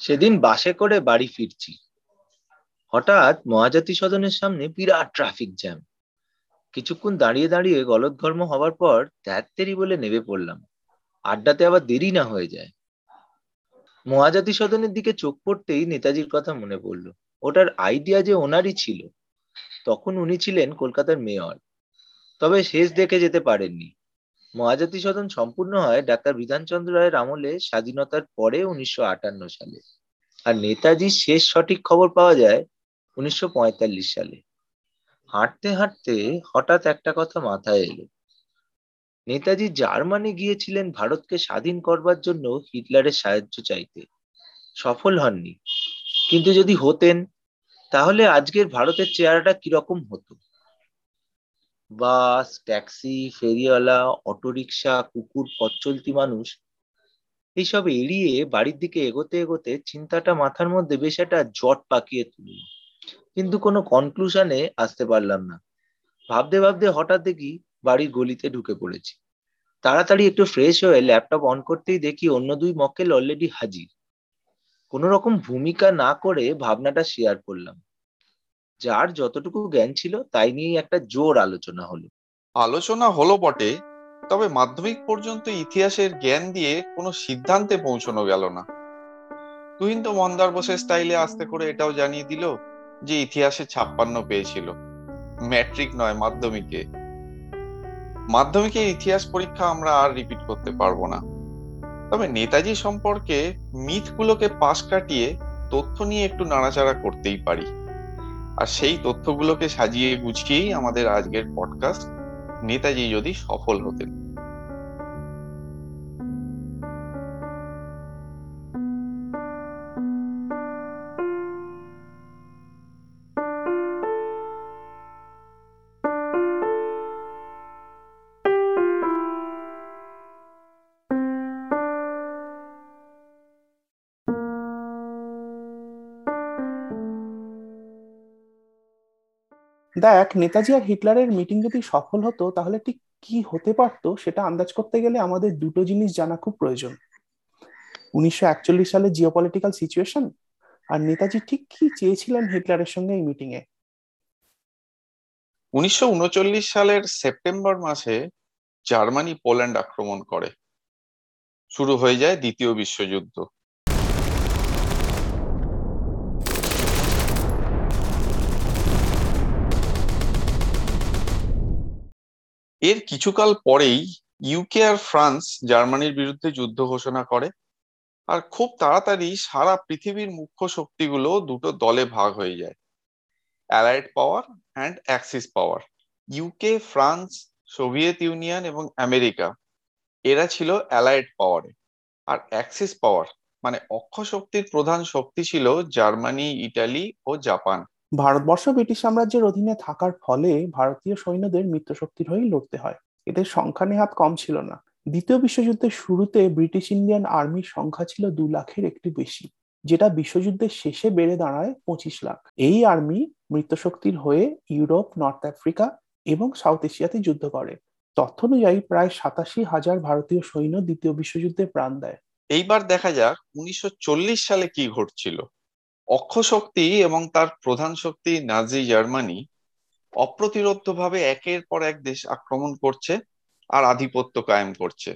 সেদিন বাসে করে বাড়ি ফিরছি। হঠাৎ মহাজাতি সদনের সামনে বিরাট ট্রাফিক জ্যাম কিছুক্ষণ দাঁড়িয়ে দাঁড়িয়ে গলদঘর্ম হবার পর ত্যাত্তেরি বলে নেমে পড়লাম। আড্ডাতে আবার দেরি না হয়ে যায়। মহাজাতি সদনের দিকে চোখ পড়তেই নেতাজির কথা মনে পড়ল। ওটার আইডিয়া যে ওনারই ছিল। তখন উনি ছিলেন কলকাতার মেয়র তবে শেষ দেখে যেতে পারেননি। মহাজাতি সদন সম্পূর্ণ হয় ডাক্তার বিধানচন্দ্র রায়ের আমলে স্বাধীনতার পরে উনিশশো আটান্ন সালে। আর নেতাজির শেষ সঠিক খবর পাওয়া যায় উনিশশো পঁয়তাল্লিশ সালে। হাঁটতে হাঁটতে হঠাৎ একটা কথা মাথায় এলো। নেতাজি জার্মানি গিয়েছিলেন ভারতকে স্বাধীন করবার জন্য হিটলারের সাহায্য চাইতে। সফল হননি। কিন্তু যদি হতেন, তাহলে আজকের ভারতের চেহারাটা কীরকম হতো? বাস, ট্যাক্সি, ফেরিওয়ালা, অটোরিকশা, কুকুর পথ চলতি মানুষ, এইসব এড়িয়ে বাড়ির দিকে এগোতে এগোতে চিন্তাটা মাথার মধ্যে বেশ একটা জট পাকিয়ে তুলল। কিন্তু কোনো কনক্লুশনে আসতে পারলাম না। ভাবতে ভাবতে হঠাৎ দেখি বাড়ির গলিতে ঢুকে পড়েছি। তাড়াতাড়ি একটু ফ্রেশ হয়ে ল্যাপটপ অন করতেই দেখি অন্য দুই মক্কেল অলরেডি হাজির। কোন রকম ভূমিকা না করে ভাবনাটা শেয়ার করলাম। যার যতটুকু জ্ঞান ছিল তাই নিয়েই একটা জোর আলোচনা হলো। আলোচনা হলো বটে, তবে মাধ্যমিক পর্যন্ত ইতিহাসের জ্ঞান দিয়ে কোনো সিদ্ধান্তে পৌঁছানো গেল না। তুহিন তো মন্দার বসে স্টাইলে আস্তে করে এটাও জানিয়ে দিল যে ইতিহাসে ছাপ্পান্ন পেয়েছিল। ম্যাট্রিক নয়, মাধ্যমিকে। মাধ্যমিকের ইতিহাস পরীক্ষা আমরা আর রিপিট করতে পারব না। তবে নেতাজি সম্পর্কে মিথগুলোকে পাশ কাটিয়ে তথ্য নিয়ে একটু নাড়াচাড়া করতেই পারি। আর সেই তথ্যগুলোকে সাজিয়ে গুছিয়েই আমাদের আজকের পডকাস্ট নেতাজি যদি সফল হতেন। দেখ, নেতাজি আর হিটলারের মিটিং যদি সফল হতো, তাহলে ঠিক কি হতে পারতো সেটা আন্দাজ করতে গেলে আমাদের দুটো জিনিস জানা খুব প্রয়োজন। উনিশশো একচল্লিশ সালে জিওপলিটিক্যাল সিচুয়েশন আর নেতাজি ঠিক কি চেয়েছিলেন হিটলারের সঙ্গে এই মিটিং এ? উনিশশো উনচল্লিশ সালের সেপ্টেম্বর মাসে জার্মানি পোল্যান্ড আক্রমণ করে। শুরু হয়ে যায় দ্বিতীয় বিশ্বযুদ্ধ। এর কিছুকাল পরেই ইউকে আর ফ্রান্স জার্মানির বিরুদ্ধে যুদ্ধ ঘোষণা করে আর খুব তাড়াতাড়ি সারা পৃথিবীর মুখ্য শক্তিগুলো দুটো দলে ভাগ হয়ে যায়। Allied power and axis power UK France Soviet Union এবং আমেরিকা এরা ছিল অ্যালাইড পাওয়ারে আর অ্যাক্সিস পাওয়ার মানে অক্ষ শক্তির প্রধান শক্তি ছিল জার্মানি, ইটালি ও জাপান। ভারতবর্ষ ব্রিটিশ সাম্রাজ্যের অধীনে থাকার ফলে ভারতীয় সৈন্যদের মিত্রশক্তির হয়েই লড়তে হয়। এদের সংখ্যা নেহাত কম ছিল না। দ্বিতীয় বিশ্বযুদ্ধের শুরুতে ব্রিটিশ ইন্ডিয়ান আর্মির সংখ্যা ছিল দু লাখের একটু বেশি, যেটা বিশ্বযুদ্ধের শেষে বেড়ে দাঁড়ায় পঁচিশ লাখ। এই আর্মি মৃত্যশক্তির হয়ে ইউরোপ, নর্থ আফ্রিকা এবং সাউথ এশিয়াতে যুদ্ধ করে। তথ্য অনুযায়ী প্রায় সাতাশি হাজার ভারতীয় সৈন্য দ্বিতীয় বিশ্বযুদ্ধে প্রাণ দেয়। এইবার দেখা যাক উনিশশো চল্লিশ সালে কি ঘটছিল। অক্ষ শক্তি এবং তার প্রধান শক্তি নাজি জার্মানি অপ্রতিরোধ্যভাবে একের পর এক দেশ আক্রমণ করছে আর আধিপত্য কায়েম করছে।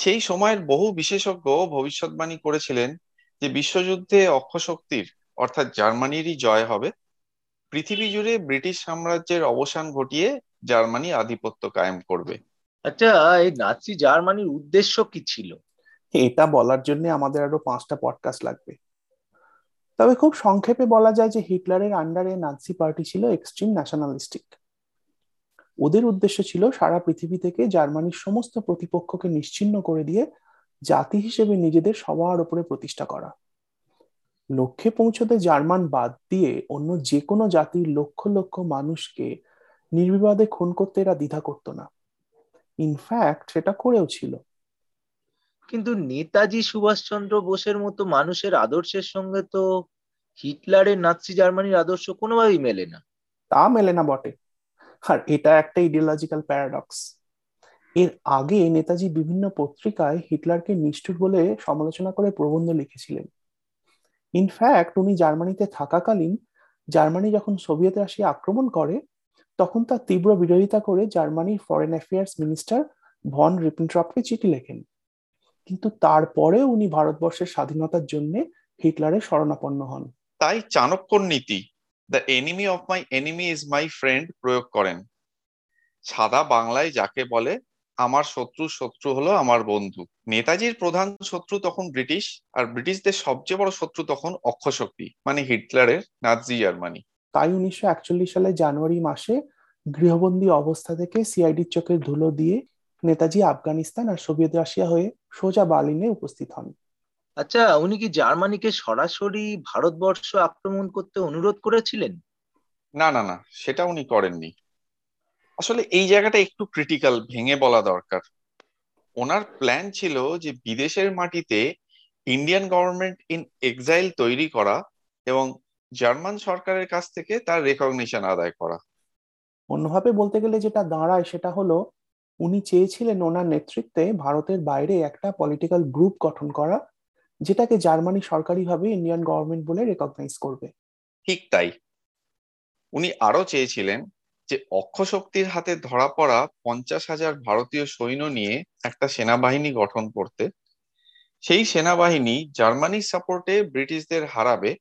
সেই সময়ের বহু বিশেষজ্ঞ ভবিষ্যৎবাণী করেছিলেন যে বিশ্বযুদ্ধে অক্ষশক্তির অর্থাৎ জার্মানিরই জয় হবে পৃথিবী জুড়ে ব্রিটিশ সাম্রাজ্যের অবসান ঘটিয়ে জার্মানি আধিপত্য কায়েম করবে। আচ্ছা এই নাচি জার্মানির উদ্দেশ্য কি ছিল? এটা বলার জন্য আমাদের আরও পাঁচটা পডকাস্ট লাগবে। তবে খুব সংক্ষেপে বলা যায় যে হিটলারের আন্ডারে নাৎসি পার্টি ছিল এক্সট্রিম ন্যাশনালিস্টিক ওদের উদ্দেশ্য ছিল সারা পৃথিবী থেকে জার্মানির সমস্ত প্রতিপক্ষকে নিশ্চিন্ন করে দিয়ে জাতি হিসেবে নিজেদের সবার উপরে প্রতিষ্ঠা করা। লক্ষ্যে পৌঁছতে জার্মান বাদ দিয়ে অন্য যে কোনো জাতির লক্ষ লক্ষ মানুষকে নির্বিবাদে খুন করতে এরা দ্বিধা করত না। ইনফ্যাক্ট সেটা করেও ছিল। কিন্তু নেতাজি সুভাষচন্দ্র বোসের মতো মানুষের আদর্শের সঙ্গে তো হিটলারের নাৎসি জার্মানির আদর্শ কোনোভাবেই মেলে না। তা মেলে না বটে। আর এটা একটা ইডিওলজিক্যাল প্যারাডক্স এর আগে নেতাজি বিভিন্ন পত্রিকায় হিটলারকে নিষ্ঠুর বলে সমালোচনা করে প্রবন্ধ লিখেছিলেন। ইনফ্যাক্ট উনি জার্মানিতে থাকাকালীন জার্মানি যখন সোভিয়েত রাশিয়া আক্রমণ করে, তখন তার তীব্র বিরোধিতা করে জার্মানির ফরেন অ্যাফেয়ার্স মিনিস্টার ভন রিপেন্ট্রপকে চিঠি লেখেন। কিন্তু তারপরে উনি ভারতবর্ষের স্বাধীনতার জন্য হিটলারের শরণাপন্ন হন। তাই চাণক্যর নীতি the enemy of my enemy is my friend প্রয়োগ করেন। সাদা বাংলায় যাকে বলে, আমার শত্রু শত্রু হলো আমার বন্ধু। নেতাজির প্রধান শত্রু তখন ব্রিটিশ, আর ব্রিটিশদের সবচেয়ে বড় শত্রু তখন অক্ষশক্তি মানে হিটলারের নাজি জার্মানি। তাই উনিশশো একচল্লিশ সালে জানুয়ারি মাসে গৃহবন্দী অবস্থা থেকে সিআইডির চোখের ধুলো দিয়ে নেতাজি আফগানিস্তান আর সোভিয়েত রাশিয়া হয়ে সোজা বার্লিনে উপস্থিত হন। আচ্ছা উনি কি জার্মানিকে সরাসরি ভারতবর্ষ আক্রমণ করতে অনুরোধ করেছিলেন? না না না সেটা উনি করেননি। আসলে এই জায়গাটা একটু ক্রিটিক্যাল ভেঙে বলা দরকার। ওনার প্ল্যান ছিল যে বিদেশের মাটিতে ইন্ডিয়ান গভর্নমেন্ট ইন এক্সাইল তৈরি করা এবং জার্মান সরকারের কাছ থেকে তার রেকগনিশন আদায় করা। অন্যভাবে বলতে গেলে যেটা দাঁড়ায় সেটা হলো উনি চেয়েছিলেন ওনার নেতৃত্বে ভারতের বাইরে একটা পলিটিক্যাল গ্রুপ গঠন করা যেটাকে জার্মানি সরকারিভাবে ইন্ডিয়ান গভর্নমেন্ট বলে রেকগনাইজ করবে। ঠিক তাই। উনি আরও চেয়েছিলেন যে অক্ষশক্তির হাতে ধরা পড়া পঞ্চাশ হাজার ভারতীয় সৈন্য নিয়ে একটা সেনাবাহিনী গঠন করতে। সেই সেনাবাহিনী জার্মানির সাপোর্টে ব্রিটিশদের হারাবে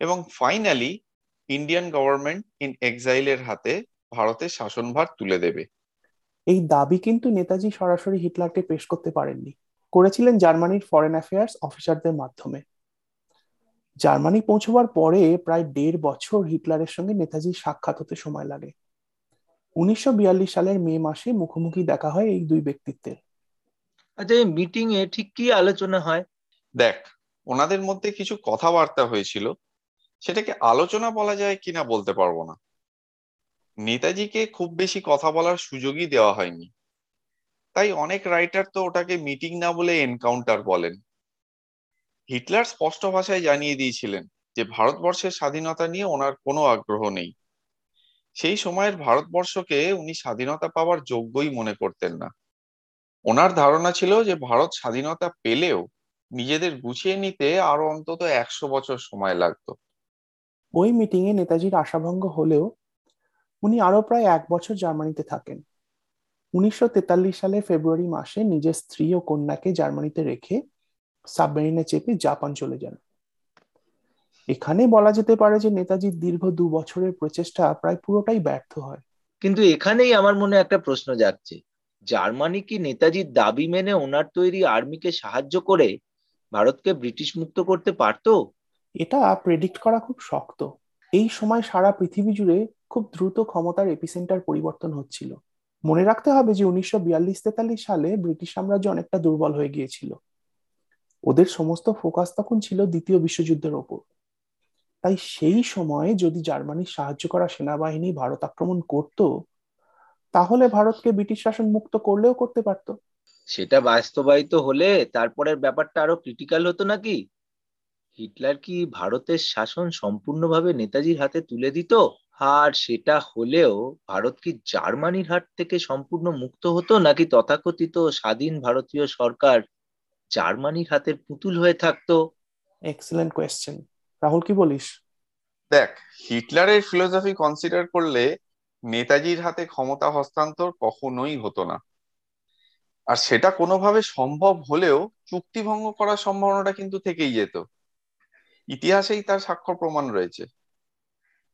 এবং ফাইনালি ইন্ডিয়ান গভর্নমেন্ট ইন এক্সাইলের হাতে ভারতের শাসনভার তুলে দেবে। এই দাবি কিন্তু নেতাজি সরাসরি হিটলারকে পেশ করতে পারেননি। করেছিলেন জার্মানির ফরেন অ্যাফেয়ার্স অফিসারদের মাধ্যমে। জার্মানি পৌঁছবার পরে প্রায় দেড় বছর হিটলারের সঙ্গে নেতাজির সাক্ষাৎ হতে সময় লাগে। উনিশশো বিয়াল্লিশ সালের মে মাসে মুখোমুখি দেখা হয় এই দুই ব্যক্তিত্বের। আচ্ছা এই মিটিং এ ঠিক কি আলোচনা হয়? দেখ ওনাদের মধ্যে কিছু কথাবার্তা হয়েছিল। সেটাকে আলোচনা বলা যায় কিনা বলতে পারব না। নেতাজিকে খুব বেশি কথা বলার সুযোগই দেওয়া হয়নি। তাই অনেক রাইটার তো ওটাকে মিটিং না বলে এনকাউন্টার বলেন। হিটলার স্পষ্ট ভাষায় জানিয়ে দিয়েছিলেন যে ভারতবর্ষের স্বাধীনতা নিয়ে ওনার কোনো আগ্রহ নেই। সেই সময়ের ভারতবর্ষকে উনি স্বাধীনতা পাওয়ার যোগ্যই মনে করতেন না। ওনার ধারণা ছিল যে ভারত স্বাধীনতা পেলেও নিজেদের গুছিয়ে নিতে আরও অন্তত একশো বছর সময় লাগতো। ওই মিটিং এ নেতাজির আশাভঙ্গ হলেও উনি আরও প্রায় এক বছর জার্মানিতে থাকেন। উনিশশো সালে ফেব্রুয়ারি মাসে নিজের স্ত্রী ও কন্যাকে জার্মানিতে রেখে সাবমেরিনে চেপে জাপান চলে যান। এখানে বলা যেতে পারে যে নেতাজির দীর্ঘ দু বছরের প্রচেষ্টা প্রায় পুরোটাই ব্যর্থ হয়। কিন্তু এখানেই আমার মনে একটা প্রশ্ন যাচ্ছে জার্মানি কি নেতাজির দাবি মেনে ওনার তৈরি আর্মিকে সাহায্য করে ভারতকে ব্রিটিশ মুক্ত করতে পারতো? এটা প্রেডিক্ট করা খুব শক্ত। এই সময় সারা পৃথিবী জুড়ে খুব দ্রুত ক্ষমতার এপিসেন্টার পরিবর্তন হচ্ছিল। মনে রাখতে হবে যে উনিশশো বিয়াল্লিশ তেতাল্লিশ সালে ব্রিটিশ সাম্রাজ্য অনেকটা দুর্বল হয়ে গিয়েছিল। ওদের সমস্ত ফোকাস তখন ছিল দ্বিতীয় বিশ্বযুদ্ধের ওপর। তাই সেই সময়ে যদি জার্মানির সাহায্য করা সেনাবাহিনী ভারত আক্রমণ করত, তাহলে ভারতকে ব্রিটিশ শাসন মুক্ত করলেও করতে পারত। সেটা বাস্তবায়িত হলে তারপরের ব্যাপারটা আরও ক্রিটিক্যাল হতো নাকি? হিটলার কি ভারতের শাসন সম্পূর্ণভাবে নেতাজির হাতে তুলে দিত? আর সেটা হলেও ভারত কি জার্মানির হাত থেকে সম্পূর্ণ মুক্ত হতো নাকি তথাকথিত স্বাধীন ভারতীয় সরকার জার্মানির হাতের পুতুল হয়ে থাকতো? এক্সেলেন্ট কোয়েশ্চেন রাহুল কি বলিস? দেখ হিটলারের ফিলোসফি কনসিডার করলে নেতাজির হাতে ক্ষমতা হস্তান্তর কখনোই হতো না। আর সেটা কোনোভাবে সম্ভব হলেও চুক্তিভঙ্গ করার সম্ভাবনাটা কিন্তু থেকেই যেত। ইতিহাসেই তার স্বাক্ষর প্রমাণ রয়েছে।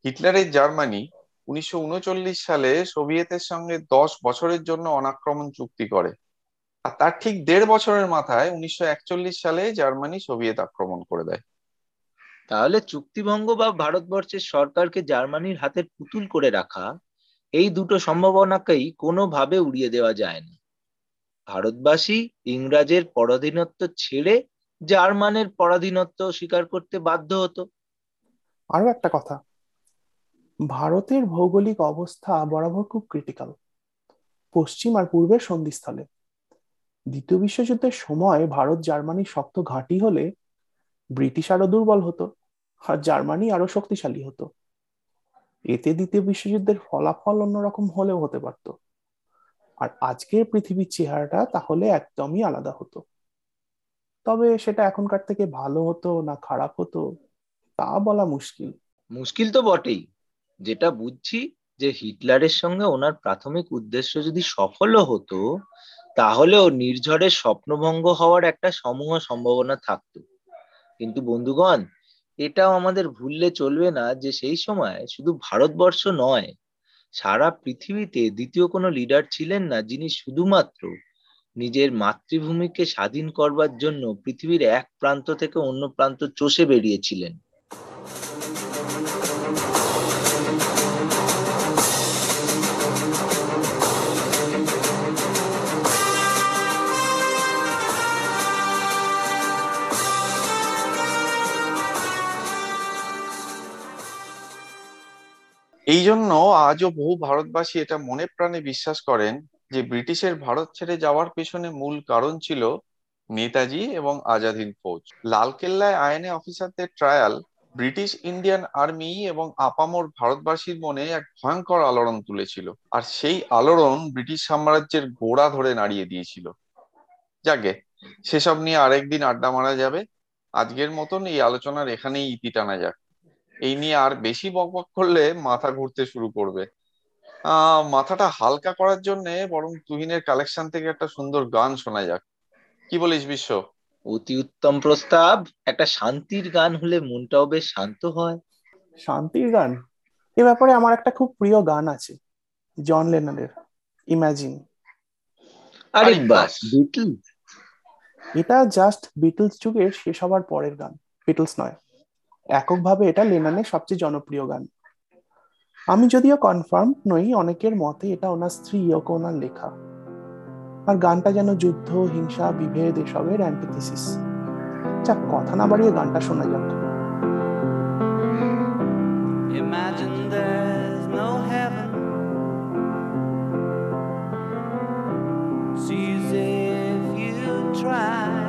হিটলারের জার্মানি উনিশশো উনচল্লিশ সালে সোভিয়েতের সঙ্গে দশ বছরের জন্য অনাক্রমণ চুক্তি করে। আর তার ঠিক দেড় বছরের মাথায় উনিশশো সালে জার্মানি সোভিয়েত আক্রমণ করে দেয়। তাহলে চুক্তিভঙ্গ বা ভারতবর্ষের সরকারকে জার্মানির হাতের পুতুল করে রাখা এই দুটো সম্ভাবনাকেই কোনোভাবে উড়িয়ে দেওয়া যায় না ভারতবাসী ইংরাজের পরাধীনত্ব ছেড়ে জার্মানের পরাধীনত্ব স্বীকার করতে বাধ্য হতো। আরও একটা কথা ভারতের ভৌগোলিক অবস্থা বরাবর খুব ক্রিটিক্যাল পশ্চিম আর পূর্বের সন্ধিস্থলে। দ্বিতীয় বিশ্বযুদ্ধের সময় ভারত জার্মানি শক্ত ঘাঁটি হলে ব্রিটিশ আরও দুর্বল হতো আর জার্মানি আরও শক্তিশালী হতো। এতে দ্বিতীয় বিশ্বযুদ্ধের ফলাফল অন্যরকম হলেও হতে পারত। আর আজকের পৃথিবীর চেহারাটা তাহলে একদমই আলাদা হতো। তবে সেটা এখনকার থেকে ভালো হতো না খারাপ হতো, তা বলা মুশকিল। মুশকিল তো বটেই। যেটা বুঝছি যে হিটলারের সঙ্গে ওনার প্রাথমিক উদ্দেশ্য যদি সফলও হতো তাহলেও নির্ঝরের স্বপ্নভঙ্গ হওয়ার একটা সমূহ সম্ভাবনা থাকতো। কিন্তু বন্ধুগণ, এটাও আমাদের ভুললে চলবে না যে সেই সময় শুধু ভারতবর্ষ নয়, সারা পৃথিবীতে দ্বিতীয় কোনো লিডার ছিলেন না যিনি শুধুমাত্র নিজের মাতৃভূমিকে স্বাধীন করবার জন্য পৃথিবীর এক প্রান্ত থেকে অন্য প্রান্ত চষে বেরিয়েছিলেন। এই জন্য আজও বহু ভারতবাসী এটা মনে প্রাণে বিশ্বাস করেন যে ব্রিটিশের ভারত ছেড়ে যাওয়ার পেছনে মূল কারণ ছিল নেতাজি এবং আজাদ হিন্দ ফৌজ। লালকেল্লায় আইনে অফিসারদের ট্রায়াল ব্রিটিশ ইন্ডিয়ান আর্মি এবং আপামর ভারতবাসীর মনে এক ভয়ঙ্কর আলোড়ন তুলেছিল। আর সেই আলোড়ন ব্রিটিশ সাম্রাজ্যের গোড়া ধরে নাড়িয়ে দিয়েছিল। যাকে, সেসব নিয়ে আরেকদিন আড্ডা মারা যাবে। আজকের মতন এই আলোচনার এখানেই ইতি টানা যাক। এই নিয়ে আর বেশি বকবক করলে মাথা ঘুরতে শুরু করবে। আহ মাথাটা হালকা করার জন্য বরং তুহিনের কালেকশন থেকে একটা সুন্দর গান শোনা যাক। কি বলিস বিশ্ব? অতি উত্তম প্রস্তাব। একটা শান্তির গান হলে মনটাও বেশ শান্ত হয়। শান্তির গান? এ ব্যাপারে আমার একটা খুব প্রিয় গান আছে জন লেনারের ইমাজিন আরে বাস। বিটলস এটা জাস্ট বিটলস যুগের শেষ হবার পরের গান বিটলস নয়। এককভাবে এটা লেনানের সবচেয়ে জনপ্রিয় গান আমি যদিও কনফার্ম নই, অনেকের মতে এটা ওনার স্ত্রী ইয়কো ওনার লেখা আর গানটা যেন যুদ্ধ, হিংসা, বিভেদ এসবের অ্যান্টিথিসিস যাক, কথা না বাড়িয়ে গানটা শোনা যাক Imagine there's no heaven. See if you try.